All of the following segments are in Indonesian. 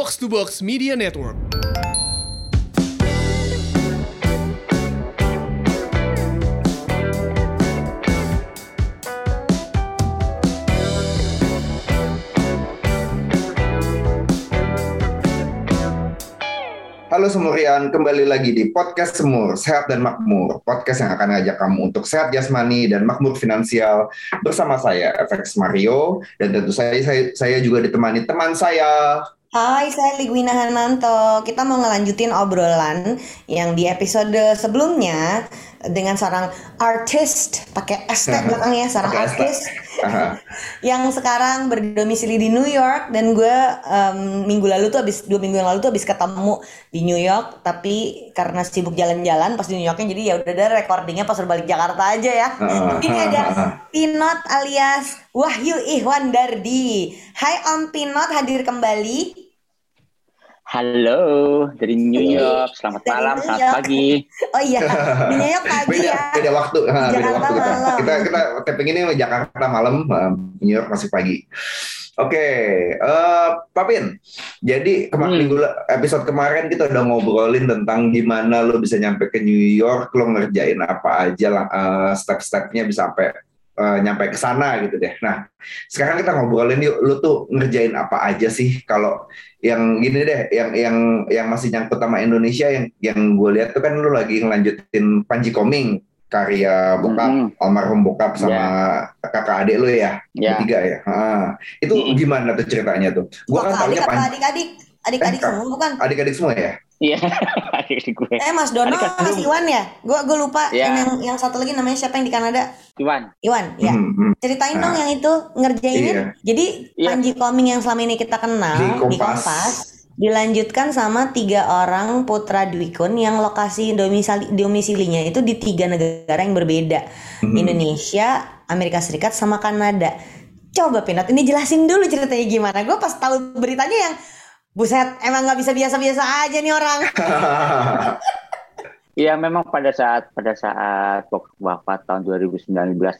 Box to Box Media Network. Halo Semurian, kembali lagi di Podcast Semur, Sehat dan Makmur. Podcast yang akan ngajak kamu untuk sehat jasmani dan makmur finansial bersama saya, FX Mario. Dan tentu saja saya, saya juga ditemani teman saya. Hai, saya Ligwina Hananto. Kita mau ngelanjutin obrolan yang di episode sebelumnya dengan seorang artist pakai S tag belakangnya seorang Pakai S tag. artist Aha. yang sekarang berdomisili di New York dan gue em, minggu lalu tuh habis dua minggu yang lalu tuh habis ketemu di New York tapi karena sibuk jalan-jalan pas di New Yorknya jadi ya udah deh recordingnya pas balik Jakarta aja ya ini ada. Pinot alias Wahyu Ihwan Dardi Hai Om Pinot hadir kembali Halo dari New. York. Selamat Dari malam, New selamat York. pagi. oh iya di New York pagi beda, ya beda waktu, ha, beda Jakarta waktu kita. malam. Kita kita tapping ini Jakarta malam, um, New York masih pagi. Oke, eh Papin. Jadi kema- Hmm. minggu episode kemarin kita udah ngobrolin tentang gimana lo bisa nyampe ke New York, lo ngerjain apa aja lah, eh, step-stepnya bisa sampai eh, nyampe ke sana gitu deh. Nah, sekarang kita ngobrolin yuk, lo tuh ngerjain apa aja sih kalau yang gini deh, yang yang yang masih nyangkut sama Indonesia yang yang gue lihat tuh kan lo lagi ngelanjutin Panji Koming karya bokap Hmm. almarhum bokap sama kakak adik lo ya, Ya, bertiga ya. Ah, itu Mm-mm. gimana tuh ceritanya tuh? Gua kan tahunya adik adik-adik adik-adik Eh, semua bukan adik-adik semua ya. Iya. Adik gue. eh Mas Dono. Mas Iwan ya gue gue lupa Iya. yang yang satu lagi namanya siapa yang di Kanada Iwan. Iwan ya Hmm, hmm. Ceritain dong Ah. yang itu ngerjainnya. Iya. Jadi Iya. Panji Koming yang selama ini kita kenal Di di Kompas. Kompas, dilanjutkan sama tiga orang putra Dwikun yang lokasi domisili domisilinya itu di tiga negara yang berbeda. Hmm. Indonesia, Amerika Serikat sama Kanada. Coba Pinot, ini jelasin dulu ceritanya gimana. Gue pas tahu beritanya yang buset emang nggak bisa biasa-biasa aja nih orang. Iya, memang pada saat pada saat wafat tahun 2019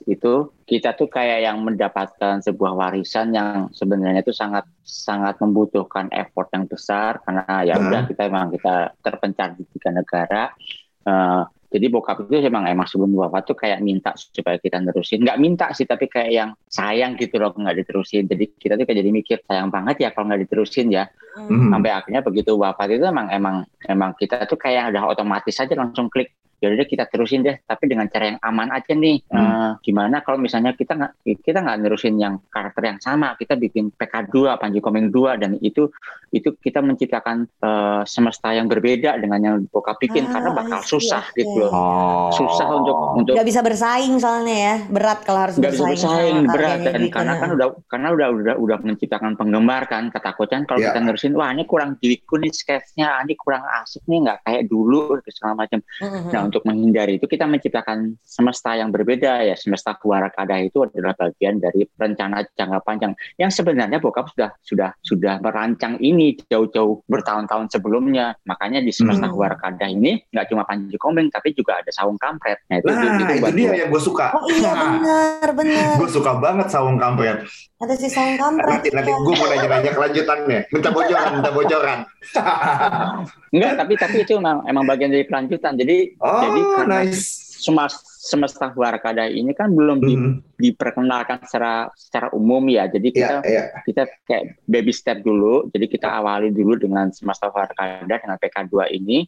itu kita tuh kayak yang mendapatkan sebuah warisan yang sebenarnya itu sangat sangat membutuhkan effort yang besar karena ya Hmm. udah kita memang kita terpencar di tiga negara. Eh, jadi bokap itu emang emang sebelum wafat tuh kayak minta supaya kita nerusin. Nggak minta sih, tapi kayak yang sayang gitu loh nggak diterusin. Jadi kita tuh kayak jadi mikir sayang banget ya kalau nggak diterusin ya. Hmm. Sampai akhirnya begitu wafat itu emang emang emang kita tuh kayak udah otomatis aja langsung klik. Ya udah kita terusin deh, tapi dengan cara yang aman aja nih. Hmm. Eh, gimana kalau misalnya kita nggak kita nggak nerusin yang karakter yang sama, kita bikin PK2, Panji Komeng 2 dan itu itu kita menciptakan eh, semesta yang berbeda dengan yang bokap bikin Ah, karena bakal see, susah oke. gitu loh. Oh. Susah untuk untuk Gak bisa bersaing soalnya ya, berat kalau harus nggak bisa bersaing, berat dan karena ya. kan udah karena udah udah udah menciptakan penggemar kan ketakutan kalau Ya. kita wah ini kurang diku nih sketchnya ini kurang asik nih nggak kayak dulu gitu, segala macam Mhm. nah untuk menghindari itu kita menciptakan semesta yang berbeda ya semesta Kuarakada itu adalah bagian dari rencana jangka panjang yang sebenarnya bokap sudah sudah sudah merancang ini jauh-jauh bertahun-tahun sebelumnya makanya di semesta Hmm. Kuarakada ini nggak cuma Panji Komeng tapi juga ada Saung Kampret nah itu, Nah, itu buat dia gua. yang gue suka. Oh iya benar benar. gue suka banget sawung kampret. Ada si Saung Kampret. Nanti nanti gue mau nanya-nanya kelanjutannya. Minta bocoran, minta bocoran. Enggak, tapi tapi itu emang emang bagian dari kelanjutan. Jadi Oh, jadi karena nice. semas- semesta Warakada ini kan belum di- Hmm. diperkenalkan secara secara umum ya. Jadi kita Iya, iya. kita kayak baby step dulu. Jadi kita awali dulu dengan semesta Warakada dengan PK2 ini.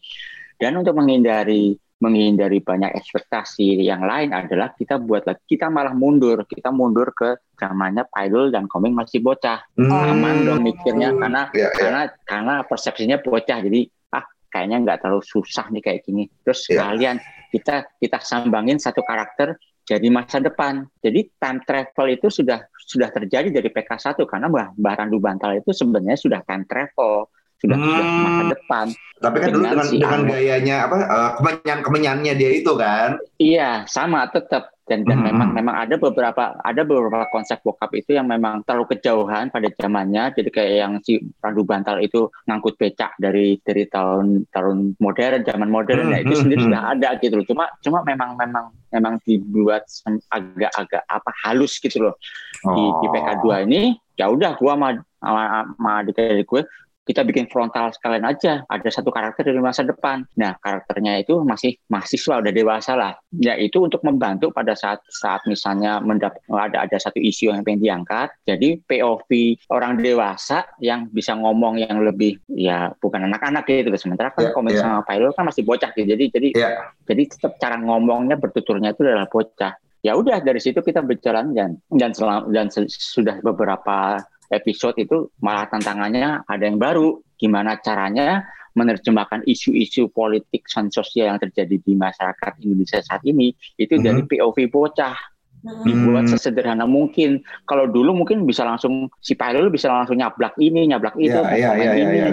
Dan untuk menghindari menghindari banyak ekspektasi yang lain adalah kita buat lagi kita malah mundur kita mundur ke zamannya Paidul dan Komeng masih bocah Hmm. aman dong mikirnya karena Iya, iya. karena karena persepsinya bocah jadi ah kayaknya nggak terlalu susah nih kayak gini terus Iya. sekalian kita kita sambangin satu karakter jadi masa depan jadi time travel itu sudah sudah terjadi dari PK1 karena Mbah, Mbah Randu Bantal itu sebenarnya sudah time travel sudah sudah ke masa Hmm. depan Tapi kan dulu dengan dengan si dengan Angga. gayanya apa eh, kemenyan kemenyannya dia itu kan. iya sama tetap dan dan Hmm. memang memang ada beberapa ada beberapa konsep bokap itu yang memang terlalu kejauhan pada zamannya jadi kayak yang si Randu Bantal itu ngangkut becak dari dari tahun tahun modern zaman modern Hmm, ya itu hmm, sendiri hmm. sudah ada gitu loh cuma cuma memang memang memang dibuat agak-agak apa halus gitu loh di, di Oh. PK2 ini ya udah gua sama sama, sama adik-adik gue kita bikin frontal sekalian aja ada satu karakter dari masa depan. Nah karakternya itu masih mahasiswa udah dewasa lah. Ya itu untuk membantu pada saat saat misalnya mendap ada ada satu isu yang pengen diangkat. Jadi POV orang dewasa yang bisa ngomong yang lebih ya bukan anak-anak gitu. Sementara kan yeah, komik yeah. sama kan masih bocah gitu. Jadi jadi yeah. jadi tetap cara ngomongnya bertuturnya itu adalah bocah. Ya udah dari situ kita berjalan dan dan selam, dan sudah beberapa episode itu malah tantangannya ada yang baru. Gimana caranya menerjemahkan isu-isu politik dan sosial yang terjadi di masyarakat Indonesia saat ini itu hmm. dari POV bocah dibuat hmm. sesederhana mungkin. Kalau dulu mungkin bisa langsung si pilot bisa langsung nyablak ini, nyablak itu, ya, ya, ya, ini. Ya,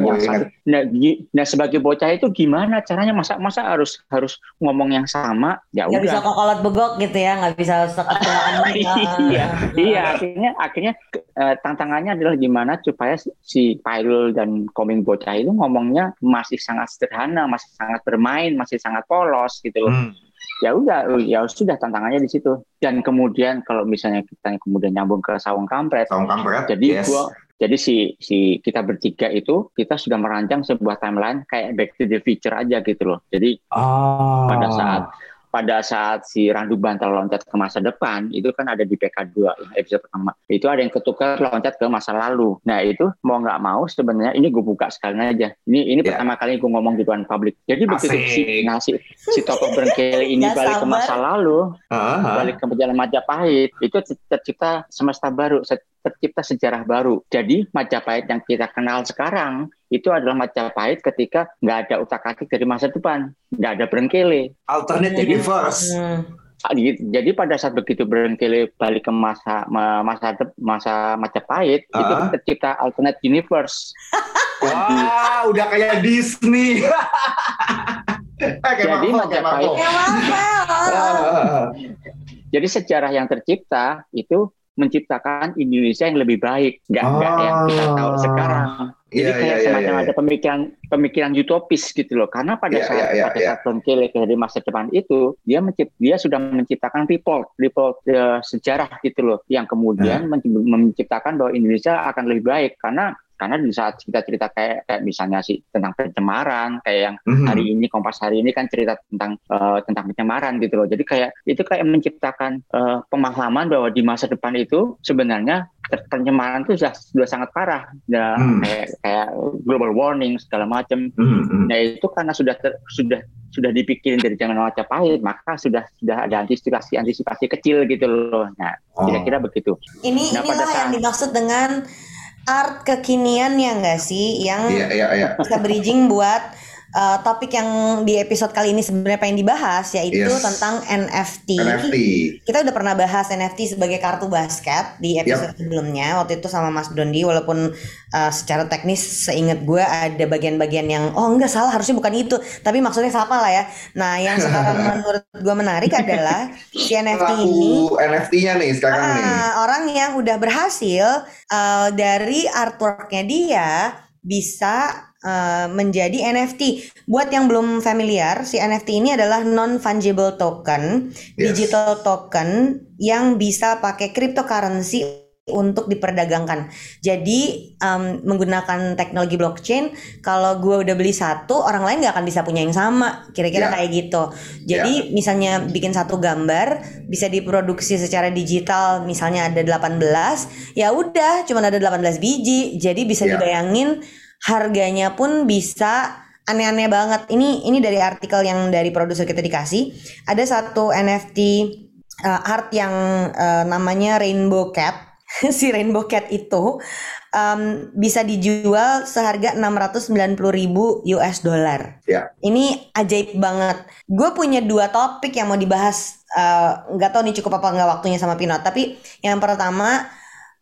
nah, nah sebagai bocah itu gimana caranya masa masa harus harus ngomong yang sama? Ya udah. bisa kokolot begok gitu ya, nggak bisa Iya, iya akhirnya akhirnya uh, tantangannya adalah gimana supaya si pilot dan koming bocah itu ngomongnya masih sangat sederhana, masih sangat bermain, masih sangat polos gitu loh. Hmm ya udah ya sudah tantangannya di situ dan kemudian kalau misalnya kita kemudian nyambung ke sawung kampret, sawung kampret jadi yes. gua jadi si si kita bertiga itu kita sudah merancang sebuah timeline kayak back to the future aja gitu loh jadi oh. pada saat pada saat si Randu Bantal loncat ke masa depan itu kan ada di PK2 episode pertama. Itu ada yang ketukar loncat ke masa lalu. Nah itu mau nggak mau sebenarnya ini gue buka sekalian aja. Ini ini yeah. pertama kali gue ngomong di depan publik. Jadi begitu si nah si, si tokoh ini balik ke masa lalu uh-huh. balik ke perjalanan Majapahit itu tercipta semesta baru tercipta sejarah baru. Jadi Majapahit yang kita kenal sekarang itu adalah Majapahit ketika nggak ada utak atik dari masa depan, nggak ada Brengkele. Alternate universe. Hmm. Ah, jadi pada saat begitu Brengkele balik ke masa masa masa Majapahit, uh. itu tercipta alternate universe. Wah, udah kayak Disney. eh, jadi Majapahit. jadi sejarah yang tercipta itu menciptakan Indonesia yang lebih baik, nggak oh. yang kita tahu sekarang. Jadi yeah, kayak yeah, semacam yeah, ada pemikiran pemikiran utopis gitu loh. Karena pada yeah, saat yeah, yeah, pada yeah. saat Don dari masa depan itu dia mencipt, dia sudah menciptakan report report uh, sejarah gitu loh, yang kemudian yeah. menciptakan bahwa Indonesia akan lebih baik karena karena di saat kita cerita kayak kayak misalnya sih tentang pencemaran kayak yang mm-hmm. hari ini Kompas hari ini kan cerita tentang uh, tentang pencemaran gitu loh jadi kayak itu kayak menciptakan uh, pemahaman bahwa di masa depan itu sebenarnya pencemaran itu sudah sudah sangat parah ya, mm. kayak kayak global warming segala macam mm-hmm. nah itu karena sudah ter, sudah sudah dipikirin dari zaman Majapahit maka sudah sudah ada antisipasi antisipasi kecil gitu loh nah oh. kira-kira begitu ini nah, inilah saat, yang dimaksud dengan art kekinian ya enggak sih yang iya, iya, iya. bisa bridging buat uh, topik yang di episode kali ini sebenarnya pengen dibahas yaitu yes. tentang NFT. NFT. Kita udah pernah bahas NFT sebagai kartu basket di episode yep. sebelumnya waktu itu sama Mas Dondi walaupun uh, secara teknis seingat gue ada bagian-bagian yang oh enggak salah harusnya bukan itu tapi maksudnya sama lah ya. Nah yang sekarang menurut gue menarik adalah si NFT ini NFT-nya nih sekarang uh, nih orang yang udah berhasil uh, dari artworknya dia bisa uh, menjadi NFT. Buat yang belum familiar, si NFT ini adalah non fungible token, yes. digital token yang bisa pakai cryptocurrency untuk diperdagangkan. Jadi um, menggunakan teknologi blockchain, kalau gue udah beli satu, orang lain nggak akan bisa punya yang sama. Kira-kira yeah. kayak gitu. Jadi yeah. misalnya bikin satu gambar bisa diproduksi secara digital, misalnya ada 18, ya udah, cuma ada 18 biji. Jadi bisa yeah. dibayangin harganya pun bisa aneh-aneh banget. Ini ini dari artikel yang dari produser kita dikasih. Ada satu NFT uh, eh, art yang uh, namanya Rainbow Cat. si Rainbow Cat itu um, bisa dijual seharga 690 ribu US dollar. Ya. Ini ajaib banget. Gue punya dua topik yang mau dibahas. Eh, nggak uh, tahu nih cukup apa nggak waktunya sama Pinot. Tapi yang pertama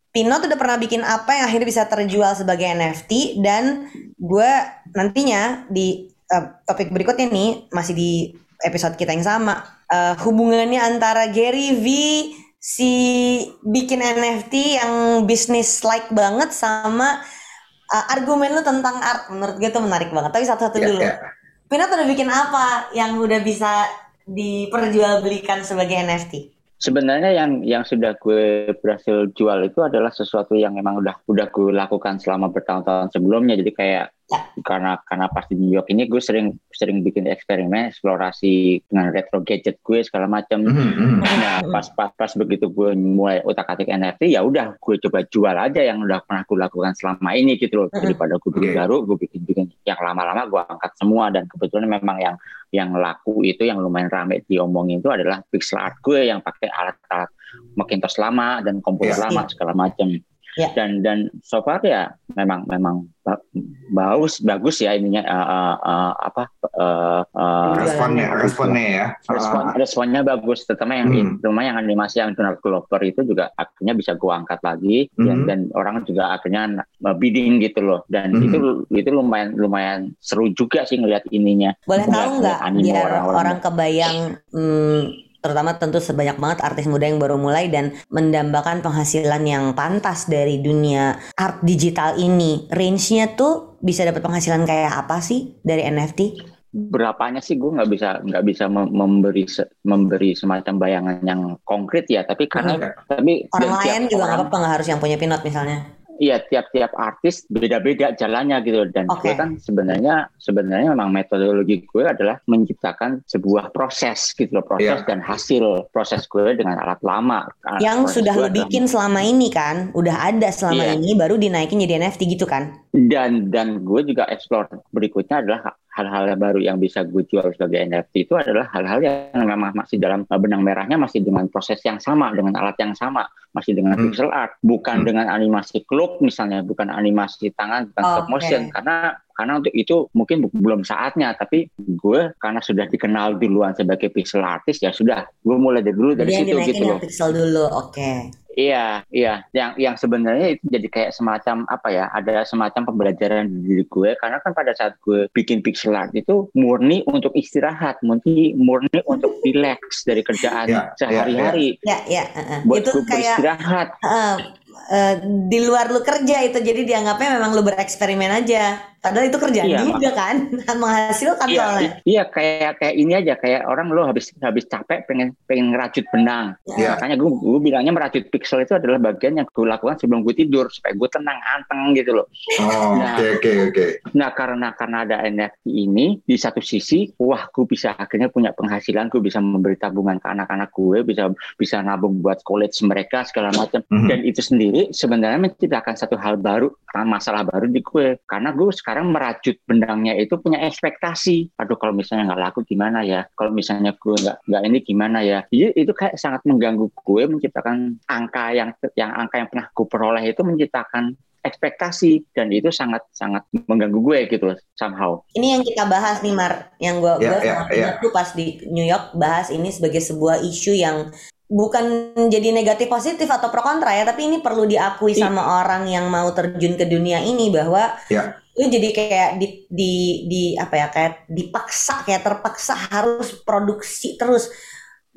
Pino tuh udah pernah bikin apa yang akhirnya bisa terjual sebagai NFT dan gue nantinya di uh, topik berikutnya nih masih di episode kita yang sama uh, hubungannya antara Gary V si bikin NFT yang bisnis like banget sama uh, argumen lu tentang art menurut gue tuh menarik banget. Tapi satu-satu yeah, dulu. yeah. Pino tuh udah bikin apa yang udah bisa diperjualbelikan sebagai NFT sebenarnya yang yang sudah gue berhasil jual itu adalah sesuatu yang memang udah udah gue lakukan selama bertahun-tahun sebelumnya. Jadi kayak Ya. karena karena pas di New York ini gue sering sering bikin eksperimen eksplorasi dengan retro gadget gue segala macam Mhm, mhm. nah pas pas pas begitu gue mulai utak atik NFT ya udah gue coba jual aja yang udah pernah gue lakukan selama ini gitu loh Mhm. daripada gue bikin Oke. baru gue bikin bikin yang lama-lama gue angkat semua dan kebetulan memang yang yang laku itu yang lumayan rame diomongin itu adalah pixel art gue yang pakai alat-alat Macintosh lama dan komputer Iya. lama segala macam Iya. dan dan so far ya memang memang ba- bagus bagus ya ininya eh, eh, apa eh, eh, Responnya, responnya ya. respon Ah, responnya bagus terutama yang Hmm. terutama yang animasi yang Donald Glover itu juga akhirnya bisa gua angkat lagi dan, Mhm. dan orang juga akhirnya uh, bidding gitu loh dan Mhm. itu itu lumayan lumayan seru juga sih ngelihat ininya Boleh tahu nggak biar orang-orang. orang kebayang hmm, terutama tentu sebanyak banget artis muda yang baru mulai dan mendambakan penghasilan yang pantas dari dunia art digital ini. Range-nya tuh bisa dapat penghasilan kayak apa sih dari NFT? berapanya sih gue nggak bisa nggak bisa mem- memberi memberi semacam bayangan yang konkret ya tapi karena Oke. tapi Hmm. Orang lain juga nggak apa-apa nggak harus yang punya pinot misalnya. Iya tiap-tiap artis beda-beda jalannya gitu dan Oke. gue kan sebenarnya sebenarnya memang metodologi gue adalah menciptakan sebuah proses gitu loh proses Iya. dan hasil proses gue dengan alat lama Ah, yang proses sudah gue lo bikin selama ini kan, udah ada selama Iya. ini baru dinaikin jadi NFT gitu kan? dan dan gue juga explore berikutnya adalah hal-hal baru yang bisa gue jual sebagai NFT itu adalah hal-hal yang memang masih dalam uh, benang merahnya masih dengan proses yang sama dengan alat yang sama masih dengan Hmm. pixel art bukan Hmm. dengan animasi cloak misalnya bukan animasi tangan bukan stop Oke. motion karena karena untuk itu mungkin belum saatnya tapi gue karena sudah dikenal duluan sebagai pixel artist ya sudah gue mulai dari dulu dari Jadi situ gitu yang loh pixel dulu, oke. Iya, iya. Yang yang sebenarnya itu jadi kayak semacam apa ya? Ada semacam pembelajaran di diri gue karena kan pada saat gue bikin pixel art itu murni untuk istirahat, murni murni untuk relax dari kerjaan Iya, sehari-hari. Ya, ya, uh-uh. Buat itu gue kayak beristirahat. uh, uh, di luar lu kerja itu, jadi dianggapnya memang lu bereksperimen aja. Padahal itu kerjaan Iya, juga kan, menghasilkan Iya, soalnya. iya kayak kayak ini aja kayak orang lo habis habis capek pengen pengen ngerajut benang. Iya. Makanya gue, gue bilangnya merajut pixel itu adalah bagian yang gue lakukan sebelum gue tidur supaya gue tenang anteng gitu loh. Oh, Nah. oke oke oke. Nah karena karena ada NFT ini di satu sisi, wah gue bisa akhirnya punya penghasilan, gue bisa memberi tabungan ke anak-anak gue, bisa bisa nabung buat college mereka segala macam. Mhm. Dan itu sendiri sebenarnya menciptakan satu hal baru, masalah baru di gue. Karena gue sekarang merajut benangnya itu punya ekspektasi. Aduh kalau misalnya nggak laku gimana ya? Kalau misalnya gue nggak nggak ini gimana ya? Jadi itu kayak sangat mengganggu gue menciptakan angka yang yang angka yang pernah gue peroleh itu menciptakan ekspektasi dan itu sangat sangat mengganggu gue gitu loh somehow. Ini yang kita bahas nih Mar, yang gue Ya, gue. Pinot tuh pas di New York bahas ini sebagai sebuah isu yang bukan jadi negatif positif atau pro kontra ya, tapi ini perlu diakui sama orang yang mau terjun ke dunia ini bahwa Ya. lu jadi kayak di di di apa ya kayak dipaksa kayak terpaksa harus produksi terus.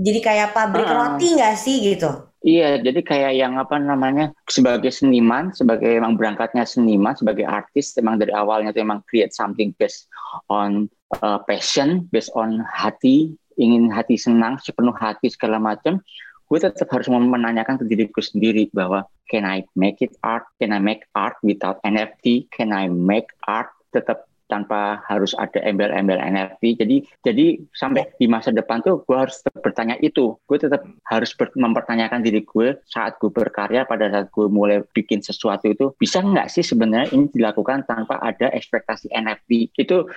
Jadi kayak pabrik Ah. roti nggak sih gitu? Iya, jadi kayak yang apa namanya sebagai seniman, sebagai emang berangkatnya seniman, sebagai artis, emang dari awalnya itu emang create something based on uh, passion, based on hati, ingin hati senang, sepenuh hati segala macam. Gue tetap harus menanyakan ke diriku sendiri bahwa can I make it art? Can I make art without NFT? Can I make art tetap tanpa harus ada embel-embel NFT. Jadi jadi sampai di masa depan tuh gue harus bertanya itu. Gue tetap harus ber- mempertanyakan diri gue saat gue berkarya pada saat gue mulai bikin sesuatu itu bisa nggak sih sebenarnya ini dilakukan tanpa ada ekspektasi NFT. Itu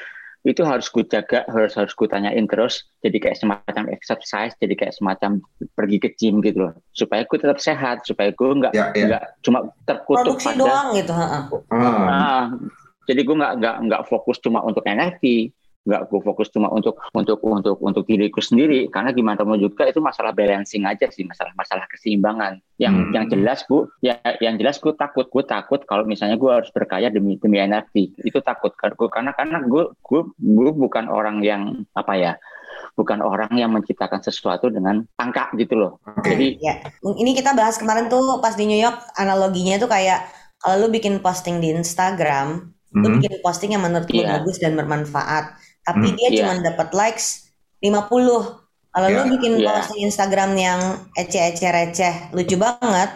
itu harus gue jaga, harus harus gue tanyain terus. Jadi kayak semacam exercise, jadi kayak semacam pergi ke gym gitu loh. Supaya gue tetap sehat, supaya gue nggak Ya, ya. nggak cuma terkutuk Produksi pada doang gitu. heeh. Ah, Ah, jadi gue nggak nggak nggak fokus cuma untuk NFT, nggak gue fokus cuma untuk untuk untuk untuk diriku sendiri. Karena gimana mau juga itu masalah balancing aja sih, masalah masalah keseimbangan. Yang Hmm. yang jelas gue, ya yang jelas gue takut, gue takut kalau misalnya gue harus berkaya demi demi NFT. Itu takut karena karena gue gue gue bukan orang yang apa ya, bukan orang yang menciptakan sesuatu dengan angka gitu loh. Jadi Ya, ini kita bahas kemarin tuh pas di New York analoginya tuh kayak kalau lu bikin posting di Instagram, lu Mhm. bikin posting yang menurut lu Iya. bagus dan bermanfaat, tapi Hmm, dia iya. cuma dapat likes 50. Kalau Iya. lu bikin Iya. post di Instagram yang ece-ece receh, lucu banget,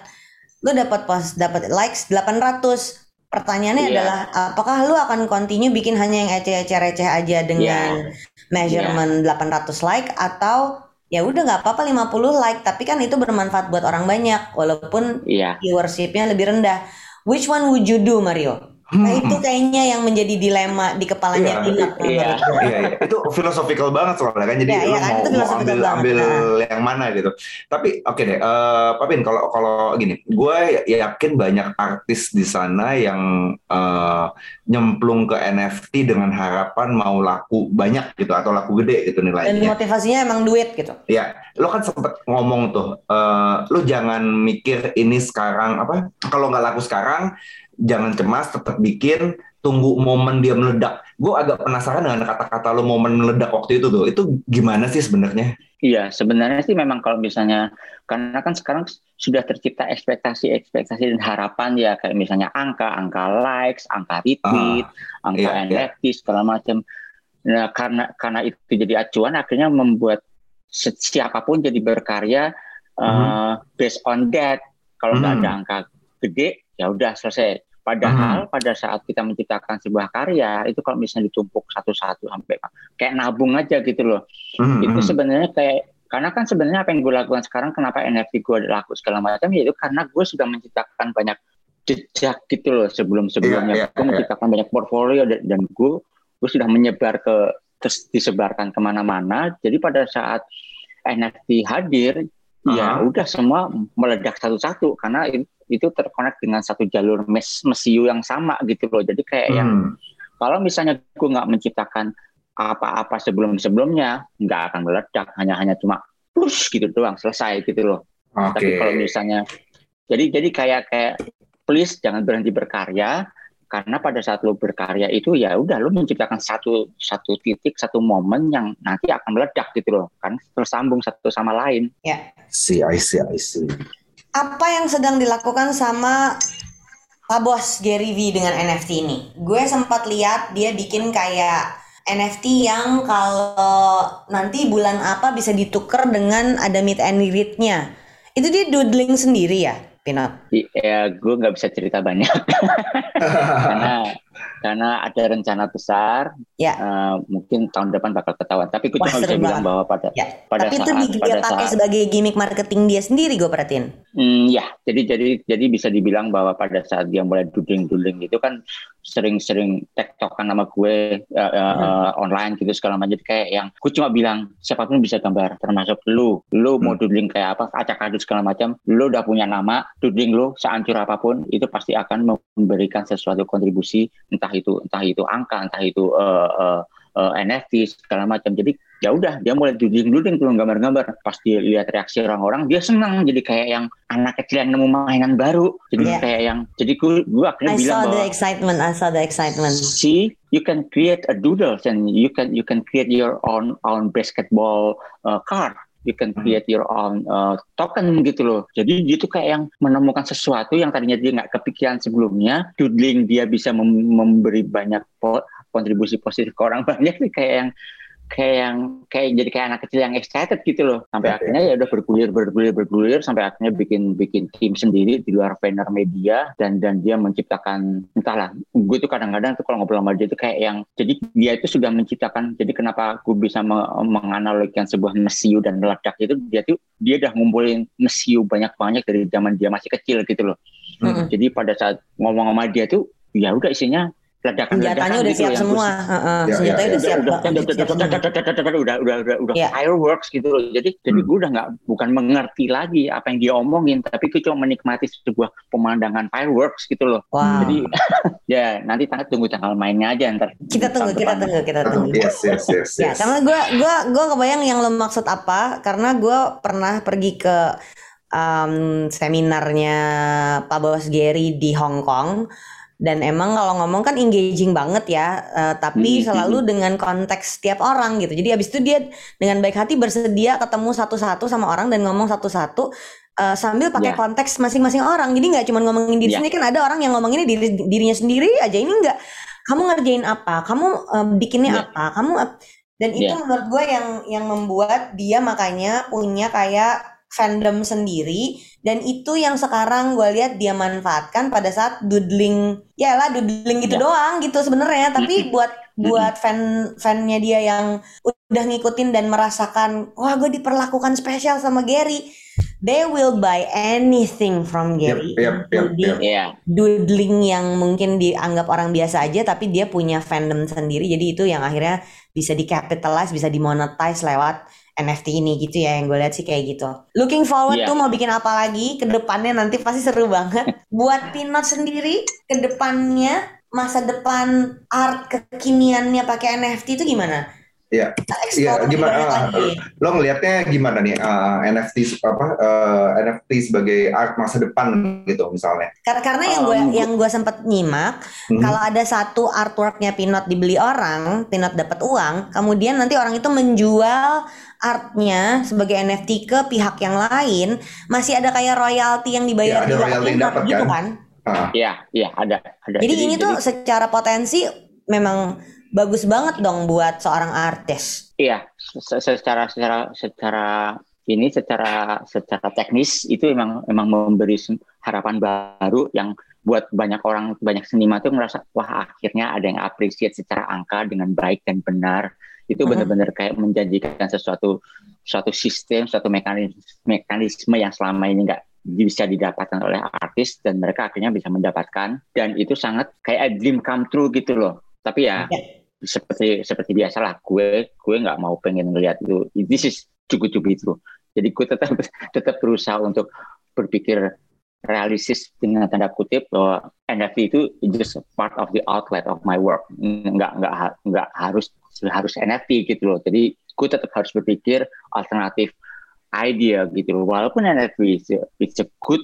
lu dapat post dapat likes 800. Pertanyaannya Iya. adalah apakah lu akan continue bikin hanya yang ece-ece receh aja dengan measurement 800 like atau ya udah nggak apa-apa 50 like tapi kan itu bermanfaat buat orang banyak walaupun Iya. viewershipnya lebih rendah. Which one would you do Mario? Nah itu kayaknya yang menjadi dilema di kepalanya Iya, Pinot. iya. Iya, iya. itu philosophical banget soalnya kan. Jadi Iya, iya kan, mau, mau ambil banget, ambil nah. yang mana gitu. Tapi oke deh, eh Pak Bin, kalau kalau gini, gue yakin banyak artis di sana yang eh, nyemplung ke NFT dengan harapan mau laku banyak gitu atau laku gede gitu Dan nilainya. motivasinya emang duit gitu. Ya, lo kan sempet ngomong tuh, eh lo jangan mikir ini sekarang apa? Kalau nggak laku sekarang, jangan cemas, tetap bikin, tunggu momen dia meledak. Gue agak penasaran dengan kata-kata lo momen meledak waktu itu tuh. Itu gimana sih sebenarnya? Iya, sebenarnya sih memang kalau misalnya karena kan sekarang sudah tercipta ekspektasi-ekspektasi dan harapan ya kayak misalnya angka, angka likes, angka retweet, angka iya, iya. NFT segala macam. Nah, karena karena itu jadi acuan akhirnya membuat si- siapa pun jadi berkarya uh, based on that. Kalau nggak Hmm. ada angka gede, ya udah selesai. Padahal pada saat kita menciptakan sebuah karya itu kalau misalnya ditumpuk satu-satu sampai kayak nabung aja gitu loh Hmm, itu hmm. sebenarnya kayak karena kan sebenarnya apa yang gue lakukan sekarang kenapa NFT gue laku segala macam yaitu karena gue sudah menciptakan banyak jejak gitu loh sebelum sebelumnya iya, gue iya. menciptakan banyak portfolio dan, dan gue gue sudah menyebar ke terus disebarkan ke mana-mana jadi pada saat NFT hadir ya Aha. udah semua meledak satu-satu karena itu, itu terkonek dengan satu jalur mes mesiu yang sama gitu loh jadi kayak yang Hmm. kalau misalnya gue nggak menciptakan apa-apa sebelum-sebelumnya, nggak akan meledak. Hanya hanya cuma push gitu doang, selesai gitu loh. Oke. Tapi kalau misalnya, jadi jadi kayak kayak please jangan berhenti berkarya, karena pada saat lo berkarya itu ya udah lo menciptakan satu satu titik satu momen yang nanti akan meledak gitu loh, kan tersambung satu sama lain. See, I see, I see. Apa yang sedang dilakukan sama Pak Bos Gary V dengan NFT ini? Gue sempat lihat dia bikin kayak NFT yang kalau nanti bulan apa bisa ditukar dengan ada meet and greet-nya. Itu dia doodling sendiri ya, Pinot? Di- Ya gue nggak bisa cerita banyak karena karena ada rencana besar, Ya. eh, mungkin tahun depan bakal ketahuan. Tapi gue cuma bisa seru bilang banget. bahwa pada Ya. pada Tapi itu saat di- dia pada pakai saat sebagai gimmick marketing dia sendiri gue perhatiin. Hmm, ya, jadi jadi jadi bisa dibilang bahwa pada saat dia mulai duding-duding itu kan sering-sering tektokan sama gue eh, eh, Hmm. online gitu segala macam kayak yang gue cuma bilang siapa pun bisa gambar termasuk lu. Lu mau Hmm. doodling kayak apa, acak adut segala macam, lu udah punya nama, doodling lu seancur apa pun itu pasti akan memberikan sesuatu kontribusi entah itu entah itu angka, entah itu eh, eh, eh, NFT segala macam. Jadi ya udah dia mulai doodling-doodling tuh gambar-gambar. Pas dia lihat reaksi orang-orang dia senang jadi kayak yang anak kecil yang nemu mainan baru. Jadi Iya. kayak yang jadi gue gue akhirnya I bilang saw the excitement, I saw the excitement. see you can create a doodles and you can you can create your own own basketball uh, card you can Hmm. create your own uh, token gitu loh jadi dia tuh kayak yang menemukan sesuatu yang tadinya dia nggak kepikiran sebelumnya doodling dia bisa mem- memberi banyak po- kontribusi positif ke orang banyak sih kayak yang kayak yang kayak jadi kayak anak kecil yang excited gitu loh sampai Oke. akhirnya ya udah bergulir bergulir bergulir sampai akhirnya bikin bikin tim sendiri di luar vendor media dan dan dia menciptakan entahlah gue tuh kadang-kadang tuh kalau ngobrol sama dia tuh kayak yang jadi dia itu sudah menciptakan jadi kenapa gue bisa me- menganalogikan sebuah mesiu dan meledak itu dia tuh dia udah ngumpulin mesiu banyak-banyak dari zaman dia masih kecil gitu loh Mm-mm. jadi pada saat ngomong sama dia tuh ya udah isinya ledakan Senjatanya udah siap semua. Heeh, Ya, senjatanya ya, udah siap. udah udah udah udah udah udah Ya. fireworks gitu loh jadi jadi Hmm. gue udah nggak bukan mengerti lagi apa yang dia omongin tapi gue cuma menikmati sebuah pemandangan fireworks gitu loh jadi ya nanti tanggal tunggu tanggal mainnya aja ntar kita tunggu, kita tunggu, kita tunggu. Yes, yes, yes, Ya, karena gue gua gua kebayang yang lo maksud apa karena gue pernah pergi ke um, seminarnya Pak Bos Gary di Hong Kong dan emang kalau ngomong kan engaging banget ya, eh, tapi Hmm, selalu dengan konteks setiap orang gitu. Jadi abis itu dia dengan baik hati bersedia ketemu satu-satu sama orang dan ngomong satu-satu eh, sambil pakai Ya. konteks masing-masing orang. Jadi nggak cuma ngomongin diri Ya. sendiri kan ada orang yang ngomonginnya diri dirinya sendiri aja ini nggak. Kamu ngerjain apa? Kamu eh, bikinnya Ya. apa? Kamu ap- Dan itu Iya. menurut gue yang yang membuat dia makanya punya kayak fandom sendiri. Dan itu yang sekarang gue lihat dia manfaatkan pada saat doodling. Ya lah doodling gitu Ya. doang gitu sebenarnya. Tapi buat buat fan fannya dia yang udah ngikutin dan merasakan wah gue diperlakukan spesial sama Gary. They will buy anything from Gary. yep, yep, yep. Iya, doodling yang mungkin dianggap orang biasa aja tapi dia punya fandom sendiri. Jadi itu yang akhirnya bisa di-capitalize bisa dimonetize lewat NFT ini gitu ya yang gue lihat sih kayak gitu. Looking forward Iya. tuh mau bikin apa lagi ke depannya nanti pasti seru banget. Buat Pinot sendiri ke depannya masa depan art kekiniannya pakai NFT itu gimana? Iya. Iya, gimana? lagi. Lo ngelihatnya gimana nih uh, NFT apa uh, NFT sebagai art masa depan gitu misalnya? Kar- Karena yang gue Um, yang gue sempat nyimak Mhm. Kalau ada satu artworknya Pinot dibeli orang, Pinot dapat uang, kemudian nanti orang itu menjual artnya sebagai NFT ke pihak yang lain, masih ada kayak royalti yang dibayar Ya, ada royalti yang Pinot dapat gitu kan? kan? Ah, iya, iya ada, ada. Jadi, ini tuh secara potensi memang bagus banget dong buat seorang artis. Iya, se- secara secara secara ini secara secara teknis itu emang emang memberi harapan baru yang buat banyak orang banyak seniman tuh ngerasa wah akhirnya ada yang appreciate secara angka dengan baik dan benar itu Mhm. benar-benar kayak menjanjikan sesuatu suatu sistem suatu mekanisme mekanisme yang selama ini nggak bisa didapatkan oleh artis dan mereka akhirnya bisa mendapatkan dan itu sangat kayak a dream come true gitu loh tapi ya Ya. seperti seperti biasa lah gue gue nggak mau pengen ngelihat itu this is cukup cukup itu. Jadi gue tetap tetap berusaha untuk berpikir realistis dengan tanda kutip bahwa NFT itu just part of the outlet of my work. Nggak nggak nggak harus harus NFT gitu loh. Jadi gue tetap harus berpikir alternatif idea gitu loh. Walaupun NFT is a, it's a good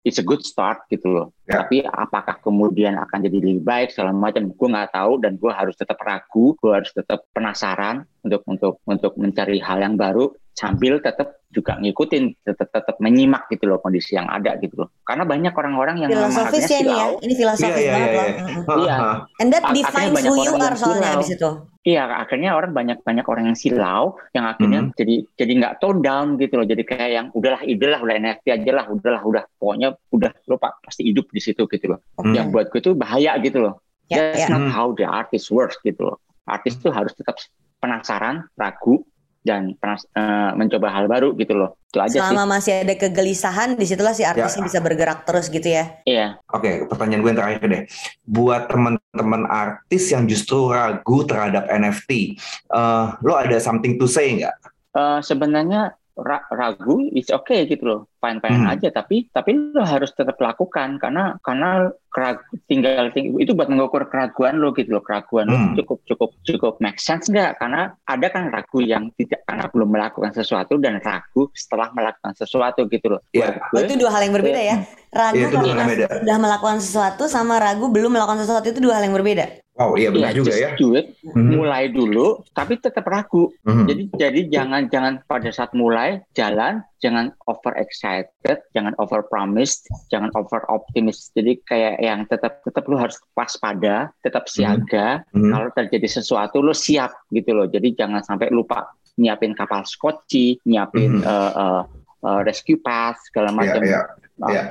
it's a good start gitu loh Ya. tapi apakah kemudian akan jadi lebih baik segala macam gue nggak tahu dan gue harus tetap ragu gue harus tetap penasaran untuk untuk untuk mencari hal yang baru sambil tetap juga ngikutin tetap tetap menyimak gitu loh kondisi yang ada gitu loh karena banyak orang-orang yang memang Filosofis ya ini ya, silau. ini filosofis Iya, iya, banget iya, loh. iya. Iya. And that Akhirnya defines banyak who you orang are yang soalnya silau. abis itu. Iya, akhirnya orang banyak banyak orang yang silau yang akhirnya Hmm. jadi jadi nggak tone down gitu loh. Jadi kayak yang udahlah ide lah, udah NFT aja lah, udahlah, udah pokoknya udah lo pak pasti hidup di situ gitu loh. Hmm. Yang buat gue tuh bahaya gitu loh. Ya, That's ya. not Hmm. how the artist works gitu loh. Artis tuh harus tetap penasaran, ragu dan penas- eh, mencoba hal baru gitu loh. Itu aja Selama masih ada kegelisahan, di situlah si artisnya bisa bergerak terus gitu ya. sih. Iya. Oke, pertanyaan gue yang terakhir deh. Buat teman-teman artis yang justru ragu terhadap NFT, eh, lo ada something to say nggak? Eh, sebenarnya ragu is okay gitu loh fine fine Hmm. aja tapi tapi lo harus tetap lakukan karena karena kerag- tinggal ting- itu buat mengukur keraguan lo gitu loh keraguan lo Hmm. cukup cukup cukup make sense nggak karena ada kan ragu yang tidak karena belum melakukan sesuatu dan ragu setelah melakukan sesuatu gitu loh Iya. Oh, gue, itu dua hal yang berbeda ya. Ragu Iya, itu dua hal karena sudah melakukan sesuatu sama ragu belum melakukan sesuatu itu dua hal yang berbeda. Wow, iya benar iya, juga just ya. do it, Mhm. mulai dulu tapi tetap ragu Mhm. jadi jadi jangan jangan pada saat mulai jalan jangan over excited, jangan over promised, jangan over optimis. Jadi kayak yang tetap tetap lu harus waspada, tetap siaga. Mhm. Kalau terjadi sesuatu lu siap gitu loh. Jadi jangan sampai lupa nyiapin kapal skoci, nyiapin Mhm. eh, eh, eh, rescue path segala Iya, macam. iya, Uh, iya.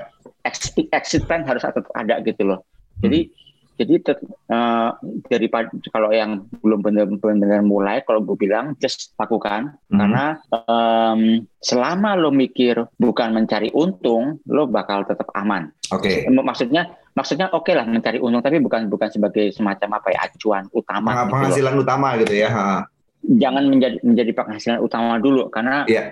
exit, exit plan harus tetap ada gitu loh. Jadi Hmm. Jadi tet- eh, daripada kalau yang belum benar-benar mulai, kalau gue bilang just lakukan Mhm. karena em, selama lo mikir bukan mencari untung, lo bakal tetap aman. Oke. Em, Maksudnya maksudnya oke lah mencari untung tapi bukan bukan sebagai semacam apa ya acuan utama. Peng- gitu. Penghasilan utama gitu ya. Ha. Jangan menjadi menjadi penghasilan utama dulu karena Iya.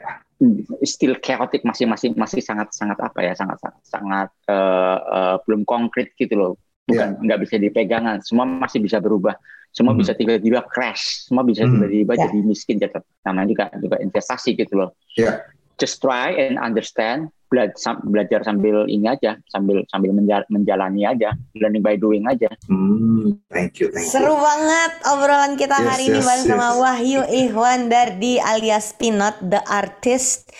still chaotic masih masih masih sangat sangat apa ya sangat sangat, sangat eh, eh, belum konkret gitu loh bukan nggak bisa dipegangan semua masih bisa berubah semua Hmm. bisa tiba-tiba crash semua bisa Hmm. tiba-tiba Ya. jadi miskin jadi namanya juga juga investasi gitu loh Ya. just try and understand bela- belajar sambil ini aja sambil sambil menja- menjalani aja learning by doing aja Hmm, thank you, thank you. Seru banget obrolan kita Yes, hari ini yes, bareng sama yes. Wahyu Ihwan Dardi alias Pinot the artist.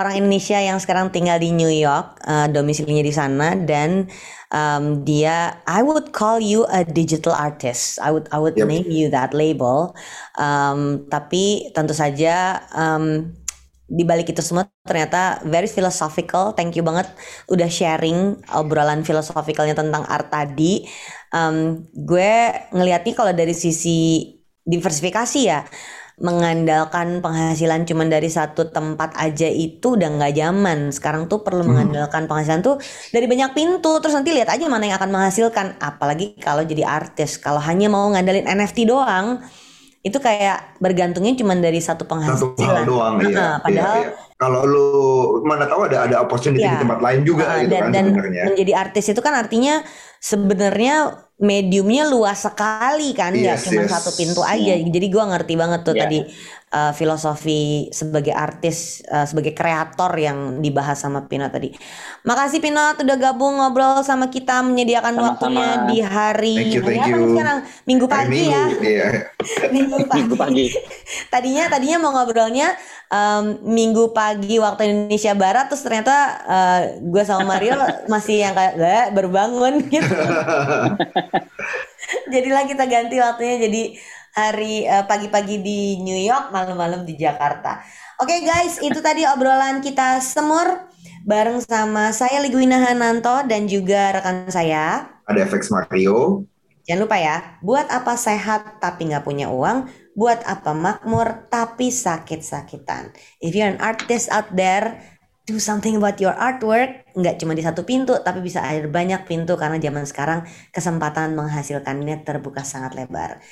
Orang Indonesia yang sekarang tinggal di New York, uh, domisilinya di sana dan um, dia I would call you a digital artist. I would I would Yep. name you that label. Um, tapi tentu saja um, di balik itu semua ternyata very philosophical. Thank you banget udah sharing obrolan filosofikalnya tentang art tadi. Um, gue ngeliatnya kalau dari sisi diversifikasi ya mengandalkan penghasilan cuman dari satu tempat aja itu udah nggak zaman. Sekarang tuh perlu mengandalkan penghasilan tuh dari banyak pintu. Terus nanti lihat aja mana yang akan menghasilkan. Apalagi kalau jadi artis. Kalau hanya mau ngandalin NFT doang, itu kayak bergantungnya cuman dari satu satu penghasilan. hal doang Heeh, iya. padahal Iya, iya. kalau lu mana tahu ada ada opportunity Iya. di tempat lain juga Uh, gitu dan, kan dan sebenarnya. menjadi artis itu kan artinya sebenarnya mediumnya luas sekali kan nggak Yes, cuma yes. satu pintu aja jadi gua ngerti banget tuh Iya. tadi uh, filosofi sebagai artis uh, sebagai kreator yang dibahas sama Pino tadi makasih Pino udah gabung ngobrol sama kita menyediakan Sama-sama. waktunya di hari Thank you, hari thank apa you. sekarang minggu Hari pagi Minggu, ya iya. minggu pagi Minggu pagi. tadinya tadinya mau ngobrolnya em, minggu pagi waktu Indonesia Barat terus ternyata eh, gue sama Mario masih yang kayak "Lah, baru bangun gitu jadilah kita ganti waktunya jadi hari eh, pagi-pagi di New York malam-malam di Jakarta oke guys itu tadi obrolan kita semur bareng sama saya Liguina Hananto dan juga rekan saya Ada FX Mario. Jangan lupa ya, buat apa sehat tapi nggak punya uang, buat apa makmur tapi sakit-sakitan. If you're an artist out there, do something about your artwork. Nggak cuma di satu pintu, tapi bisa ada banyak pintu karena zaman sekarang kesempatan menghasilkannya terbuka sangat lebar.